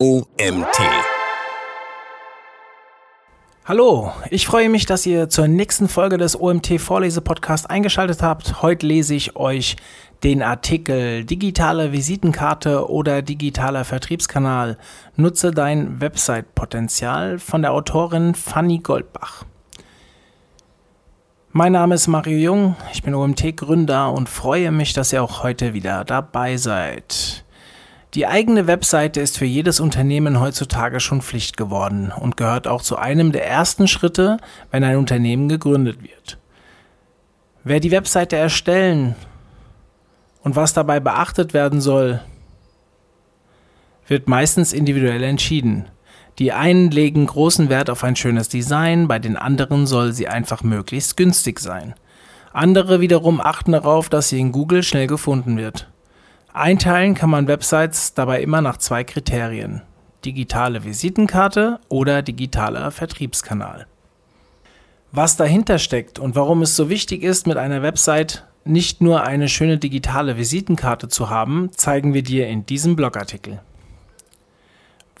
OMT. Hallo, ich freue mich, dass ihr zur nächsten Folge des OMT Vorlese Podcast eingeschaltet habt. Heute lese ich euch den Artikel Digitale Visitenkarte oder digitaler Vertriebskanal. Nutze dein Website-Potenzial von der Autorin Fanny Goldbach. Mein Name ist Mario Jung, ich bin OMT-Gründer und freue mich, dass ihr auch heute wieder dabei seid. Die eigene Webseite ist für jedes Unternehmen heutzutage schon Pflicht geworden und gehört auch zu einem der ersten Schritte, wenn ein Unternehmen gegründet wird. Wer die Webseite erstellen und was dabei beachtet werden soll, wird meistens individuell entschieden. Die einen legen großen Wert auf ein schönes Design, bei den anderen soll sie einfach möglichst günstig sein. Andere wiederum achten darauf, dass sie in Google schnell gefunden wird. Einteilen kann man Websites dabei immer nach zwei Kriterien. Digitale Visitenkarte oder digitaler Vertriebskanal. Was dahinter steckt und warum es so wichtig ist, mit einer Website nicht nur eine schöne digitale Visitenkarte zu haben, zeigen wir dir in diesem Blogartikel.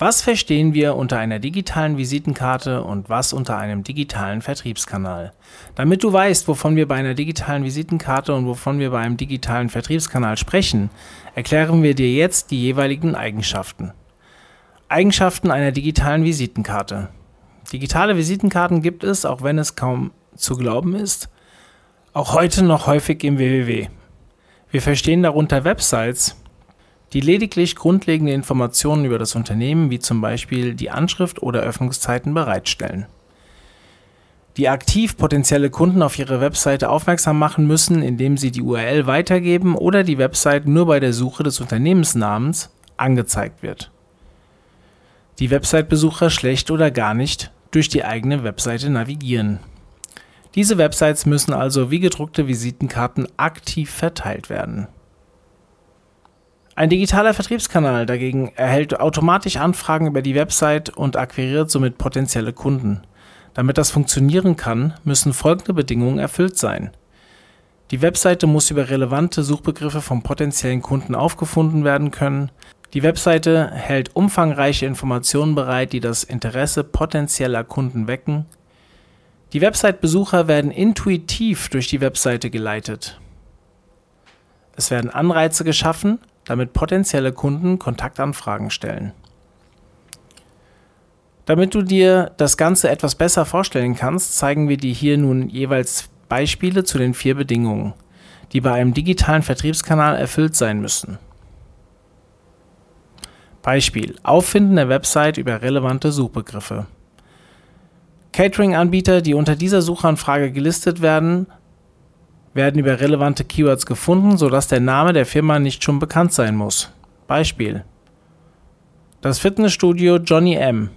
Was verstehen wir unter einer digitalen Visitenkarte und was unter einem digitalen Vertriebskanal? Damit du weißt, wovon wir bei einer digitalen Visitenkarte und wovon wir bei einem digitalen Vertriebskanal sprechen, erklären wir dir jetzt die jeweiligen Eigenschaften. Eigenschaften einer digitalen Visitenkarte. Digitale Visitenkarten gibt es, auch wenn es kaum zu glauben ist, auch heute noch häufig im WWW. Wir verstehen darunter Websites, die lediglich grundlegende Informationen über das Unternehmen wie zum Beispiel die Anschrift oder Öffnungszeiten bereitstellen. Die aktiv potenzielle Kunden auf ihre Webseite aufmerksam machen müssen, indem sie die URL weitergeben oder die Website nur bei der Suche des Unternehmensnamens angezeigt wird. Die Website-Besucher schlecht oder gar nicht durch die eigene Webseite navigieren. Diese Websites müssen also wie gedruckte Visitenkarten aktiv verteilt werden. Ein digitaler Vertriebskanal dagegen erhält automatisch Anfragen über die Website und akquiriert somit potenzielle Kunden. Damit das funktionieren kann, müssen folgende Bedingungen erfüllt sein. Die Webseite muss über relevante Suchbegriffe von potenziellen Kunden aufgefunden werden können. Die Webseite hält umfangreiche Informationen bereit, die das Interesse potenzieller Kunden wecken. Die Website-Besucher werden intuitiv durch die Webseite geleitet. Es werden Anreize geschaffen, damit potenzielle Kunden Kontaktanfragen stellen. Damit du dir das Ganze etwas besser vorstellen kannst, zeigen wir dir hier nun jeweils Beispiele zu den vier Bedingungen, die bei einem digitalen Vertriebskanal erfüllt sein müssen. Beispiel: Auffinden der Website über relevante Suchbegriffe. Catering-Anbieter, die unter dieser Suchanfrage gelistet werden, werden über relevante Keywords gefunden, sodass der Name der Firma nicht schon bekannt sein muss. Beispiel: Das Fitnessstudio Johnny M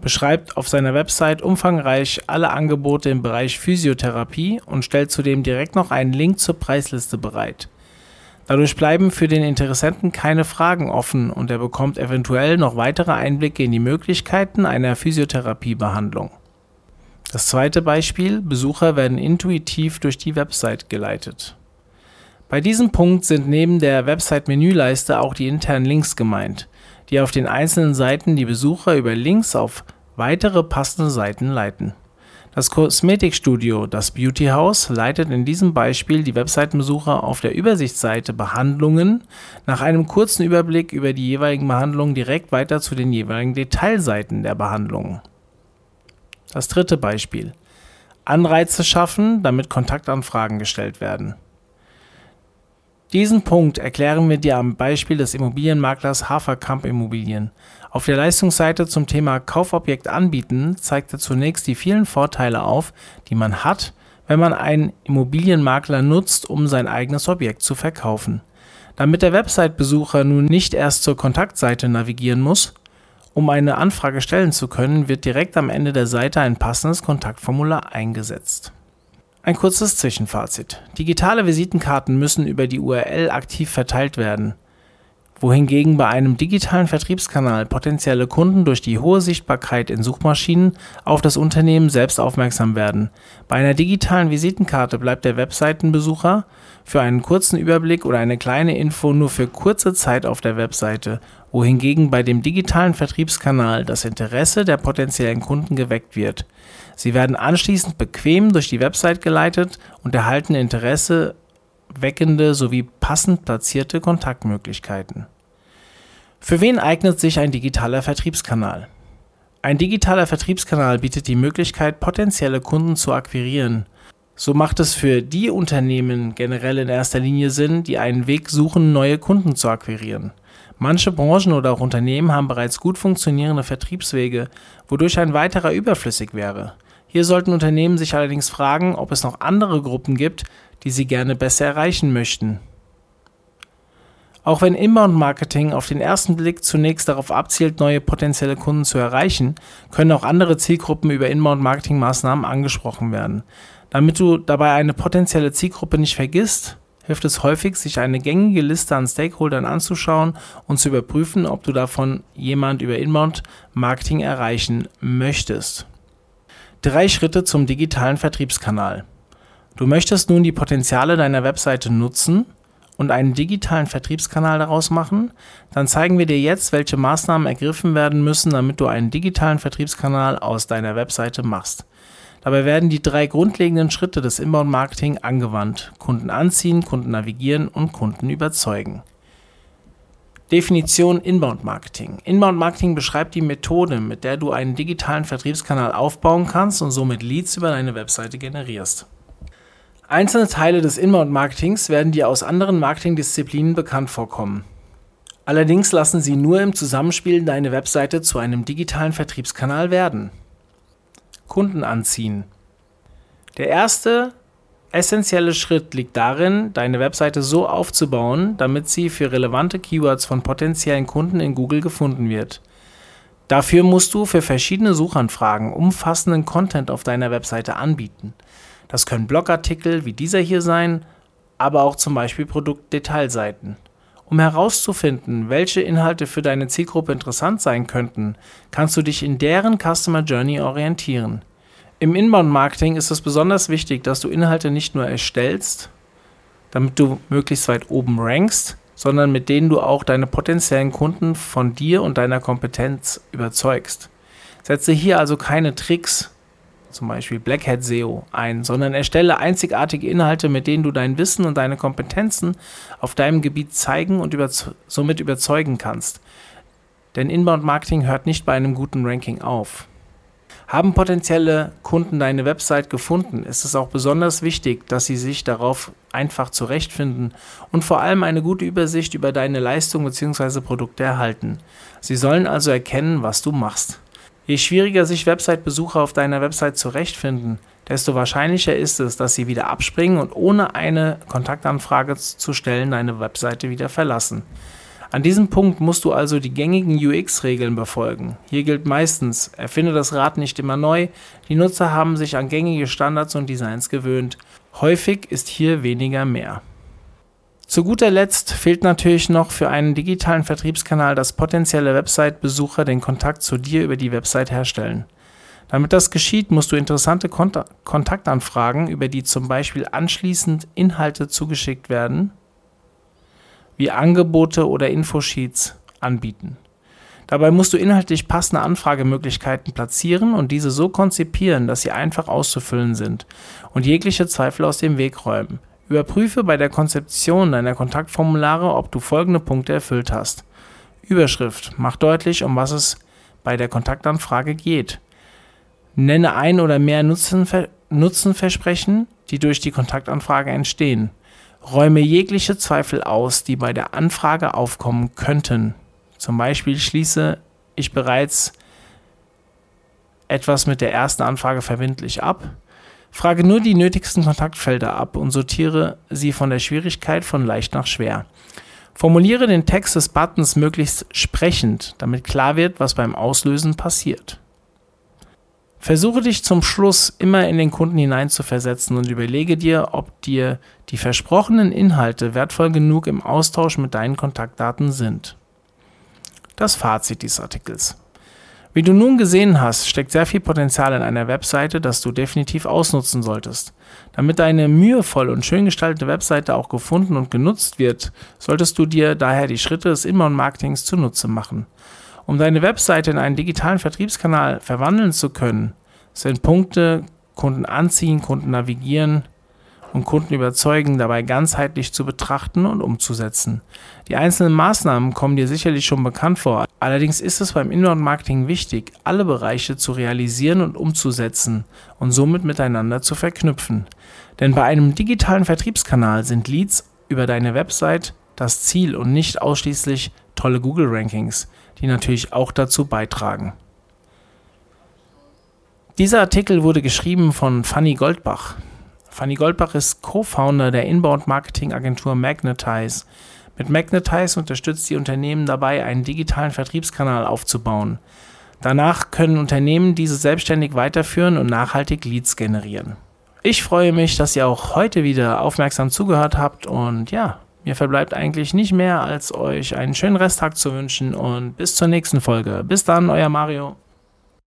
beschreibt auf seiner Website umfangreich alle Angebote im Bereich Physiotherapie und stellt zudem direkt noch einen Link zur Preisliste bereit. Dadurch bleiben für den Interessenten keine Fragen offen und er bekommt eventuell noch weitere Einblicke in die Möglichkeiten einer Physiotherapiebehandlung. Das zweite Beispiel, Besucher werden intuitiv durch die Website geleitet. Bei diesem Punkt sind neben der Website-Menüleiste auch die internen Links gemeint, die auf den einzelnen Seiten die Besucher über Links auf weitere passende Seiten leiten. Das Kosmetikstudio, das Beauty House, leitet in diesem Beispiel die Webseitenbesucher auf der Übersichtsseite Behandlungen nach einem kurzen Überblick über die jeweiligen Behandlungen direkt weiter zu den jeweiligen Detailseiten der Behandlungen. Das dritte Beispiel. Anreize schaffen, damit Kontaktanfragen gestellt werden. Diesen Punkt erklären wir dir am Beispiel des Immobilienmaklers Haferkamp Immobilien. Auf der Leistungsseite zum Thema Kaufobjekt anbieten zeigt er zunächst die vielen Vorteile auf, die man hat, wenn man einen Immobilienmakler nutzt, um sein eigenes Objekt zu verkaufen. Damit der Website-Besucher nun nicht erst zur Kontaktseite navigieren muss, um eine Anfrage stellen zu können, wird direkt am Ende der Seite ein passendes Kontaktformular eingesetzt. Ein kurzes Zwischenfazit. Digitale Visitenkarten müssen über die URL aktiv verteilt werden, wohingegen bei einem digitalen Vertriebskanal potenzielle Kunden durch die hohe Sichtbarkeit in Suchmaschinen auf das Unternehmen selbst aufmerksam werden. Bei einer digitalen Visitenkarte bleibt der Webseitenbesucher für einen kurzen Überblick oder eine kleine Info nur für kurze Zeit auf der Webseite, wohingegen bei dem digitalen Vertriebskanal das Interesse der potenziellen Kunden geweckt wird. Sie werden anschließend bequem durch die Website geleitet und erhalten Interesse weckende sowie passend platzierte Kontaktmöglichkeiten. Für wen eignet sich ein digitaler Vertriebskanal? Ein digitaler Vertriebskanal bietet die Möglichkeit, potenzielle Kunden zu akquirieren. So macht es für die Unternehmen generell in erster Linie Sinn, die einen Weg suchen, neue Kunden zu akquirieren. Manche Branchen oder auch Unternehmen haben bereits gut funktionierende Vertriebswege, wodurch ein weiterer überflüssig wäre. Hier sollten Unternehmen sich allerdings fragen, ob es noch andere Gruppen gibt, die sie gerne besser erreichen möchten. Auch wenn Inbound-Marketing auf den ersten Blick zunächst darauf abzielt, neue potenzielle Kunden zu erreichen, können auch andere Zielgruppen über Inbound-Marketing-Maßnahmen angesprochen werden. Damit du dabei eine potenzielle Zielgruppe nicht vergisst, hilft es häufig, sich eine gängige Liste an Stakeholdern anzuschauen und zu überprüfen, ob du davon jemand über Inbound-Marketing erreichen möchtest. Drei Schritte zum digitalen Vertriebskanal. Du möchtest nun die Potenziale deiner Webseite nutzen und einen digitalen Vertriebskanal daraus machen, dann zeigen wir dir jetzt, welche Maßnahmen ergriffen werden müssen, damit du einen digitalen Vertriebskanal aus deiner Webseite machst. Dabei werden die drei grundlegenden Schritte des Inbound-Marketing angewandt. Kunden anziehen, Kunden navigieren und Kunden überzeugen. Definition Inbound Marketing. Inbound Marketing beschreibt die Methode, mit der du einen digitalen Vertriebskanal aufbauen kannst und somit Leads über deine Webseite generierst. Einzelne Teile des Inbound-Marketings werden dir aus anderen Marketingdisziplinen bekannt vorkommen. Allerdings lassen sie nur im Zusammenspiel deine Webseite zu einem digitalen Vertriebskanal werden. Kunden anziehen. Der erste essentielle Schritt liegt darin, deine Webseite so aufzubauen, damit sie für relevante Keywords von potenziellen Kunden in Google gefunden wird. Dafür musst du für verschiedene Suchanfragen umfassenden Content auf deiner Webseite anbieten. Das können Blogartikel wie dieser hier sein, aber auch zum Beispiel Produktdetailseiten. Um herauszufinden, welche Inhalte für deine Zielgruppe interessant sein könnten, kannst du dich in deren Customer Journey orientieren. Im Inbound-Marketing ist es besonders wichtig, dass du Inhalte nicht nur erstellst, damit du möglichst weit oben rankst, sondern mit denen du auch deine potenziellen Kunden von dir und deiner Kompetenz überzeugst. Setze hier also keine Tricks zum Beispiel Black Hat SEO, ein, sondern erstelle einzigartige Inhalte, mit denen du dein Wissen und deine Kompetenzen auf deinem Gebiet zeigen und überze somit überzeugen kannst. Denn Inbound Marketing hört nicht bei einem guten Ranking auf. Haben potenzielle Kunden deine Website gefunden, ist es auch besonders wichtig, dass sie sich darauf einfach zurechtfinden und vor allem eine gute Übersicht über deine Leistung bzw. Produkte erhalten. Sie sollen also erkennen, was du machst. Je schwieriger sich Website-Besucher auf deiner Website zurechtfinden, desto wahrscheinlicher ist es, dass sie wieder abspringen und ohne eine Kontaktanfrage zu stellen deine Webseite wieder verlassen. An diesem Punkt musst du also die gängigen UX-Regeln befolgen. Hier gilt meistens, erfinde das Rad nicht immer neu, die Nutzer haben sich an gängige Standards und Designs gewöhnt. Häufig ist hier weniger mehr. Zu guter Letzt fehlt natürlich noch für einen digitalen Vertriebskanal, dass potenzielle Website-Besucher den Kontakt zu dir über die Website herstellen. Damit das geschieht, musst du interessante Kont Kontaktanfragen, über die zum Beispiel anschließend Inhalte zugeschickt werden, wie Angebote oder Infosheets anbieten. Dabei musst du inhaltlich passende Anfragemöglichkeiten platzieren und diese so konzipieren, dass sie einfach auszufüllen sind und jegliche Zweifel aus dem Weg räumen. Überprüfe bei der Konzeption deiner Kontaktformulare, ob du folgende Punkte erfüllt hast. Überschrift. Mach deutlich, um was es bei der Kontaktanfrage geht. Nenne ein oder mehr Nutzenver Nutzenversprechen, die durch die Kontaktanfrage entstehen. Räume jegliche Zweifel aus, die bei der Anfrage aufkommen könnten. Zum Beispiel schließe ich bereits etwas mit der ersten Anfrage verbindlich ab. Frage nur die nötigsten Kontaktfelder ab und sortiere sie von der Schwierigkeit von leicht nach schwer. Formuliere den Text des Buttons möglichst sprechend, damit klar wird, was beim Auslösen passiert. Versuche dich zum Schluss immer in den Kunden hineinzuversetzen und überlege dir, ob dir die versprochenen Inhalte wertvoll genug im Austausch mit deinen Kontaktdaten sind. Das Fazit dieses Artikels. Wie du nun gesehen hast, steckt sehr viel Potenzial in einer Webseite, das du definitiv ausnutzen solltest. Damit deine mühevoll und schön gestaltete Webseite auch gefunden und genutzt wird, solltest du dir daher die Schritte des Inbound-Marketings zunutze machen. Um deine Webseite in einen digitalen Vertriebskanal verwandeln zu können, sind Punkte Kunden anziehen, Kunden navigieren, und Kunden überzeugen, dabei ganzheitlich zu betrachten und umzusetzen. Die einzelnen Maßnahmen kommen dir sicherlich schon bekannt vor. Allerdings ist es beim Inbound-Marketing wichtig, alle Bereiche zu realisieren und umzusetzen und somit miteinander zu verknüpfen. Denn bei einem digitalen Vertriebskanal sind Leads über deine Website das Ziel und nicht ausschließlich tolle Google-Rankings, die natürlich auch dazu beitragen. Dieser Artikel wurde geschrieben von Fanny Goldbach. Fanny Goldbach ist Co-Founder der Inbound-Marketing-Agentur Magnetize. Mit Magnetize unterstützt die Unternehmen dabei, einen digitalen Vertriebskanal aufzubauen. Danach können Unternehmen diese selbstständig weiterführen und nachhaltig Leads generieren. Ich freue mich, dass ihr auch heute wieder aufmerksam zugehört habt und ja, mir verbleibt eigentlich nicht mehr, als euch einen schönen Resttag zu wünschen und bis zur nächsten Folge. Bis dann, euer Mario.